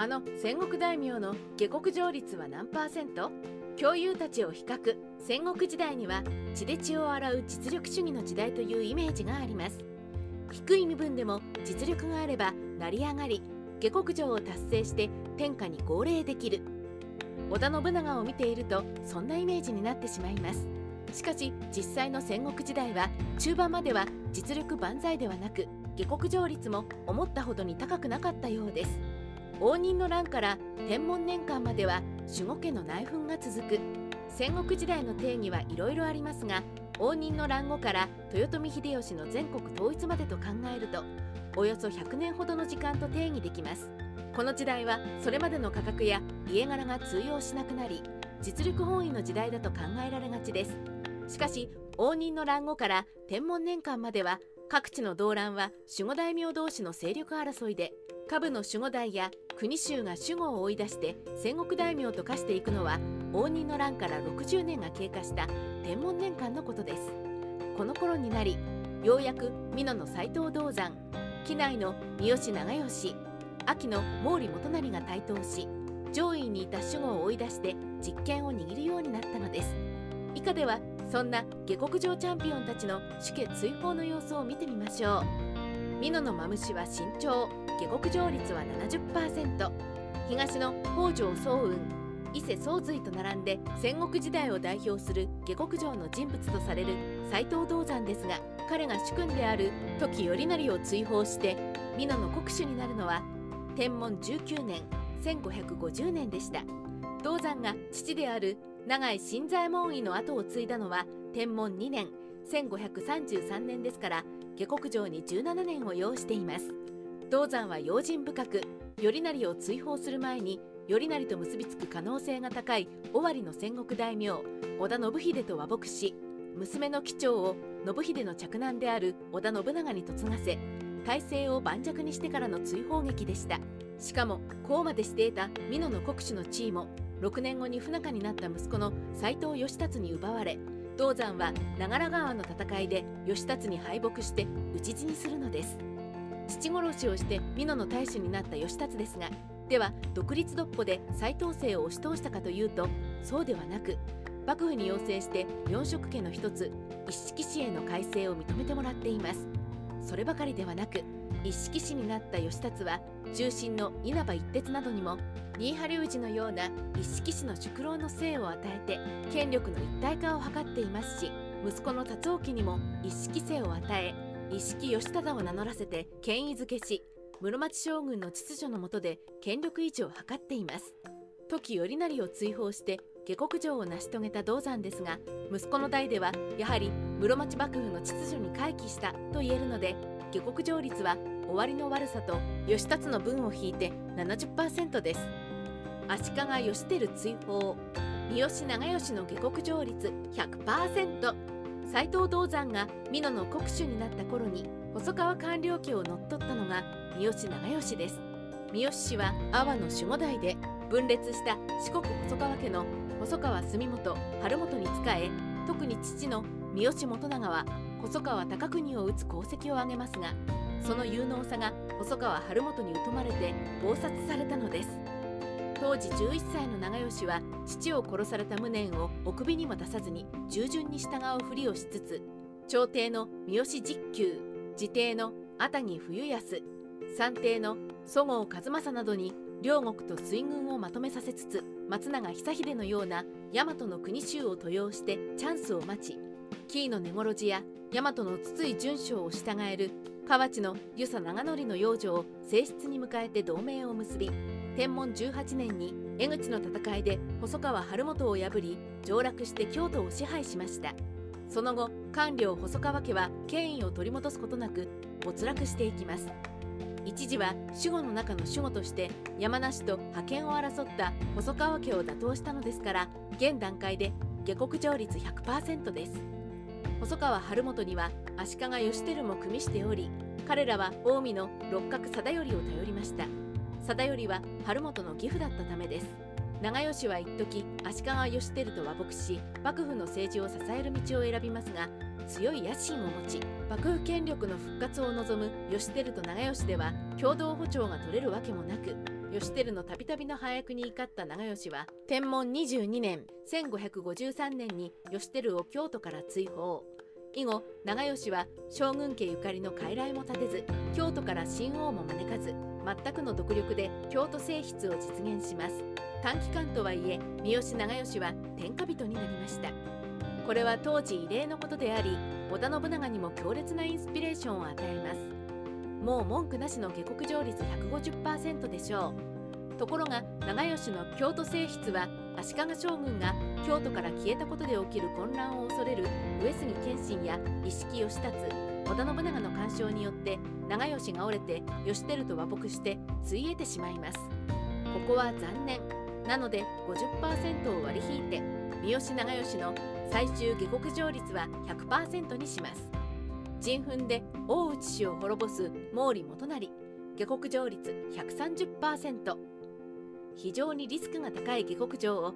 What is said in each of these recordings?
あの戦国大名の下克上率は何パーセント？共有たちを比較。戦国時代には血で血を洗う実力主義の時代というイメージがあります。低い身分でも実力があれば成り上がり下克上を達成して天下に号令できる。織田信長を見ているとそんなイメージになってしまいます。しかし実際の戦国時代は中盤までは実力万歳ではなく下克上率も思ったほどに高くなかったようです。応仁の乱から天文年間までは守護家の内紛が続く。戦国時代の定義はいろいろありますが応仁の乱後から豊臣秀吉の全国統一までと考えるとおよそ100年ほどの時間と定義できます。この時代はそれまでの価格や家柄が通用しなくなり実力本位の時代だと考えられがちです。しかし応仁の乱後から天文年間までは各地の動乱は守護大名同士の勢力争いで下部の守護代や国衆が守護を追い出して戦国大名と化していくのは応仁の乱から60年が経過した天文年間のことです。この頃になりようやく美濃の斎藤道山機内の三好長慶秋の毛利元就が台頭し上位にいた守護を追い出して実権を握るようになったのです。以下ではそんな下克上チャンピオンたちの主家追放の様子を見てみましょう。美濃のマムシは慎重下克上率は70%東の北条早雲伊勢宗瑞と並んで戦国時代を代表する下克上の人物とされる斎藤道山ですが彼が主君である時頼成を追放して美濃の国主になるのは天文19年1550年でした。道山が父である長井新左衛門位の後を継いだのは天文2年1533年ですから下克上に17年を要しています。道山は用心深く頼成を追放する前に頼成と結びつく可能性が高い尾張の戦国大名織田信秀と和睦し娘の機長を信秀の嫡男である織田信長に嫁がせ体制を盤石にしてからの追放劇でした。しかもこうまでしていた美濃の国主の地位も6年後に不仲になった息子の斎藤義達に奪われ道山は長良川の戦いで義達に敗北して討ち死にするのです。父殺しをして美濃の大使になった義達ですがでは独立独歩で斎藤姓を押し通したかというとそうではなく幕府に要請して四色家の一つ一色氏への改正を認めてもらっています。そればかりではなく一色氏になった義達は中心の稲葉一徹などにも新羽隆二のような一色氏の宿老の姓を与えて権力の一体化を図っていますし息子の達興にも一色姓を与え一色義忠を名乗らせて権威づけし室町将軍の秩序の下で権力維持を図っています時頼成を追放して下克上を成し遂げた道山ですが息子の代ではやはり室町幕府の秩序に回帰したと言えるので下克上率は終わりの悪さと義達の分を引いて70%です。足利義輝追放。三好長慶の下克上率100%斎藤道山が美濃の国主になった頃に細川官僚家を乗っ取ったのが三好長慶です。三好氏は阿波の守護代で分裂した四国細川家の細川住元晴元に仕え特に父の三好元長は細川高国を討つ功績を挙げますがその有能さが細川晴元に疎まれて謀殺されたのです。当時11歳の長慶は父を殺された無念をお首にも出さずに従順に従うふりをしつつ朝廷の三好実久自邸の熱木冬康三邸の十郷和正などに両国と水軍をまとめさせつつ松永久秀のような大和の国衆を登用してチャンスを待ち紀伊の根頃寺や大和の筒井淳章を従える河内の遊佐長則の養女を正室に迎えて同盟を結び天文18年に江口の戦いで細川晴元を破り上洛して京都を支配しました。その後官僚細川家は権威を取り戻すことなく没落していきます。一時は守護の中の守護として山梨と覇権を争った細川家を打倒したのですから現段階で下克上率100%です。細川晴元には足利義輝も組みしており彼らは近江の六角貞頼を頼りました。貞頼は晴元の義父だったためです。長吉は一時足利義輝と和睦し幕府の政治を支える道を選びますが強い野心を持ち幕府権力の復活を望む義輝と長吉では共同歩調が取れるわけもなく義輝のたびたびの配役に怒った長吉は天文22年1553年に義輝を京都から追放。以後長吉は将軍家ゆかりの傀儡も立てず京都から新王も招かず全くの独力で京都正室を実現します。短期間とはいえ三好長吉は天下人になりました。これは当時異例のことであり織田信長にも強烈なインスピレーションを与えます。もう文句なしの下克上率150%でしょう。ところが長吉の京都正室は足利将軍が京都から消えたことで起きる混乱を恐れる上杉謙信や石木義達織田信長の干渉によって長吉が折れて義輝と和睦してついえてしまいます。ここは残念。なので50%を割り引いて三好長吉の最終下克上率は100%にします。人糞で大内氏を滅ぼす毛利元就下克上率130%非常にリスクが高い下克上を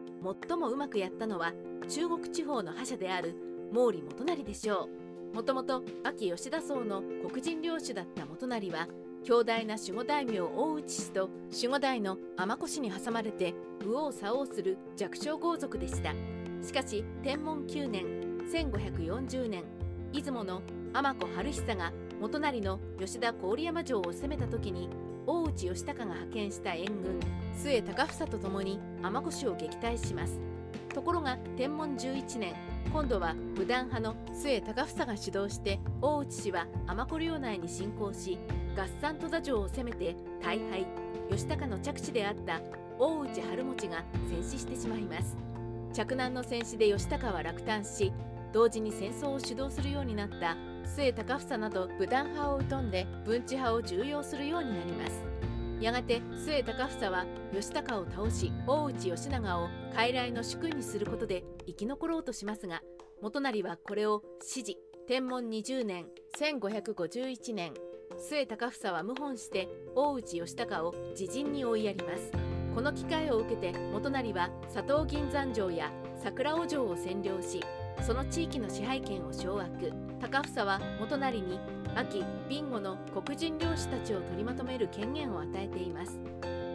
最もうまくやったのは中国地方の覇者である毛利元就でしょう。もともと秋吉田荘の黒人領主だった元就は強大な守護大名大内氏と守護代の尼子氏に挟まれて右往左往する弱小豪族でした。しかし天文9年1540年出雲の尼子春久が元就の吉田郡山城を攻めた時に大内義高が派遣した援軍末高房と共に尼子氏を撃退します。ところが天文11年今度は武断派の末高房が主導して大内氏は尼子領内に侵攻し合算戸田城を攻めて大敗。義高の着地であった大内春持が戦死してしまいます。着難の戦死で義高は落胆し同時に戦争を主導するようになった末高房など武断派を疎んで文治派を重用するようになります。やがて末高房は義高を倒し大内義長を傀儡の主君にすることで生き残ろうとしますが元就はこれを支持天文20年1551年末高房は謀反して大内義高を自陣に追いやります。この機会を受けて元就は佐藤銀山城や桜尾城を占領しその地域の支配権を掌握。高房は元就に秋備後の黒人領主たちを取りまとめる権限を与えています。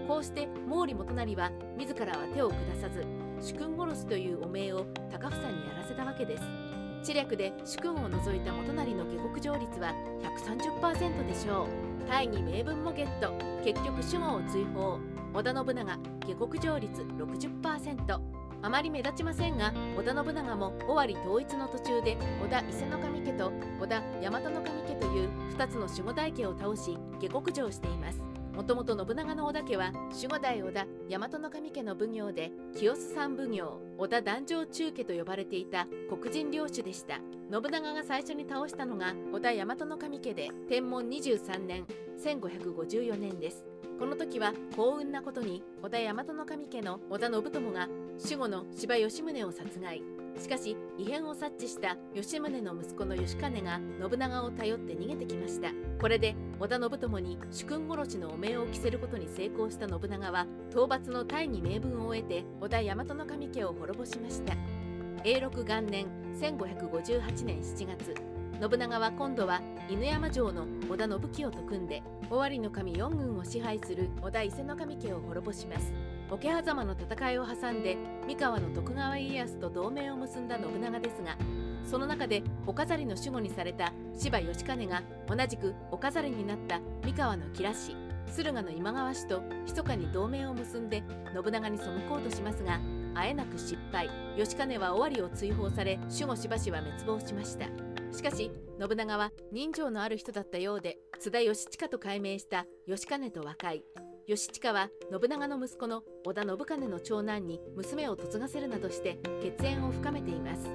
こうして毛利元就は自らは手を下さず主君殺しという汚名を高房にやらせたわけです。知略で主君を除いた元就の下克上率は130%でしょう。大義名分もゲット。結局守護を追放。織田信長下克上率60%あまり目立ちませんが織田信長も尾張統一の途中で織田伊勢守家と織田大和守家という2つの守護代家を倒し下克上しています。もともと信長の織田家は守護代織田大和守家の奉行で清須三奉行織田壇上中家と呼ばれていた黒人領主でした。信長が最初に倒したのが織田大和守家で天文23年1554年です。この時は幸運なことに織田大和守家の織田信友が守護の柴義宗を殺害。しかし異変を察知した吉宗の息子の義兼が信長を頼って逃げてきました。これで織田信友に主君殺しの汚名を着せることに成功した信長は討伐の大義名分を得て織田大和守家を滅ぼしました。永禄元年1558年7月信長は今度は犬山城の織田信清と組んで尾張の神4軍を支配する織田伊勢守家を滅ぼします。桶狭間の戦いを挟んで三河の徳川家康と同盟を結んだ信長ですがその中でお飾りの守護にされた柴義兼が同じくお飾りになった三河の吉良氏駿河の今川氏と密かに同盟を結んで信長に背こうとしますがあえなく失敗義兼は尾張を追放され守護しばしは滅亡しました。しかし信長は人情のある人だったようで津田義親と改名した義兼と和解。義親は信長の息子の織田信兼の長男に娘を嫁がせるなどして血縁を深めています。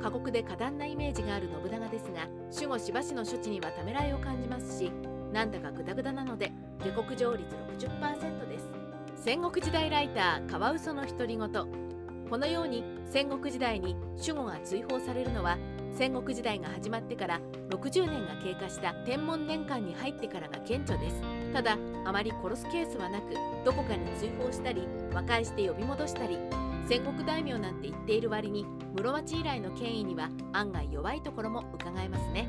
過酷で過断なイメージがある信長ですが守護しばしの処置にはためらいを感じますしなんだかグダグダなので下克上率60%です。戦国時代ライターカワウソの独り言。このように戦国時代に守護が追放されるのは戦国時代が始まってから60年が経過した天文年間に入ってからが顕著です。ただあまり殺すケースはなくどこかに追放したり和解して呼び戻したり戦国大名なんて言っている割に室町以来の権威には案外弱いところも伺えますね。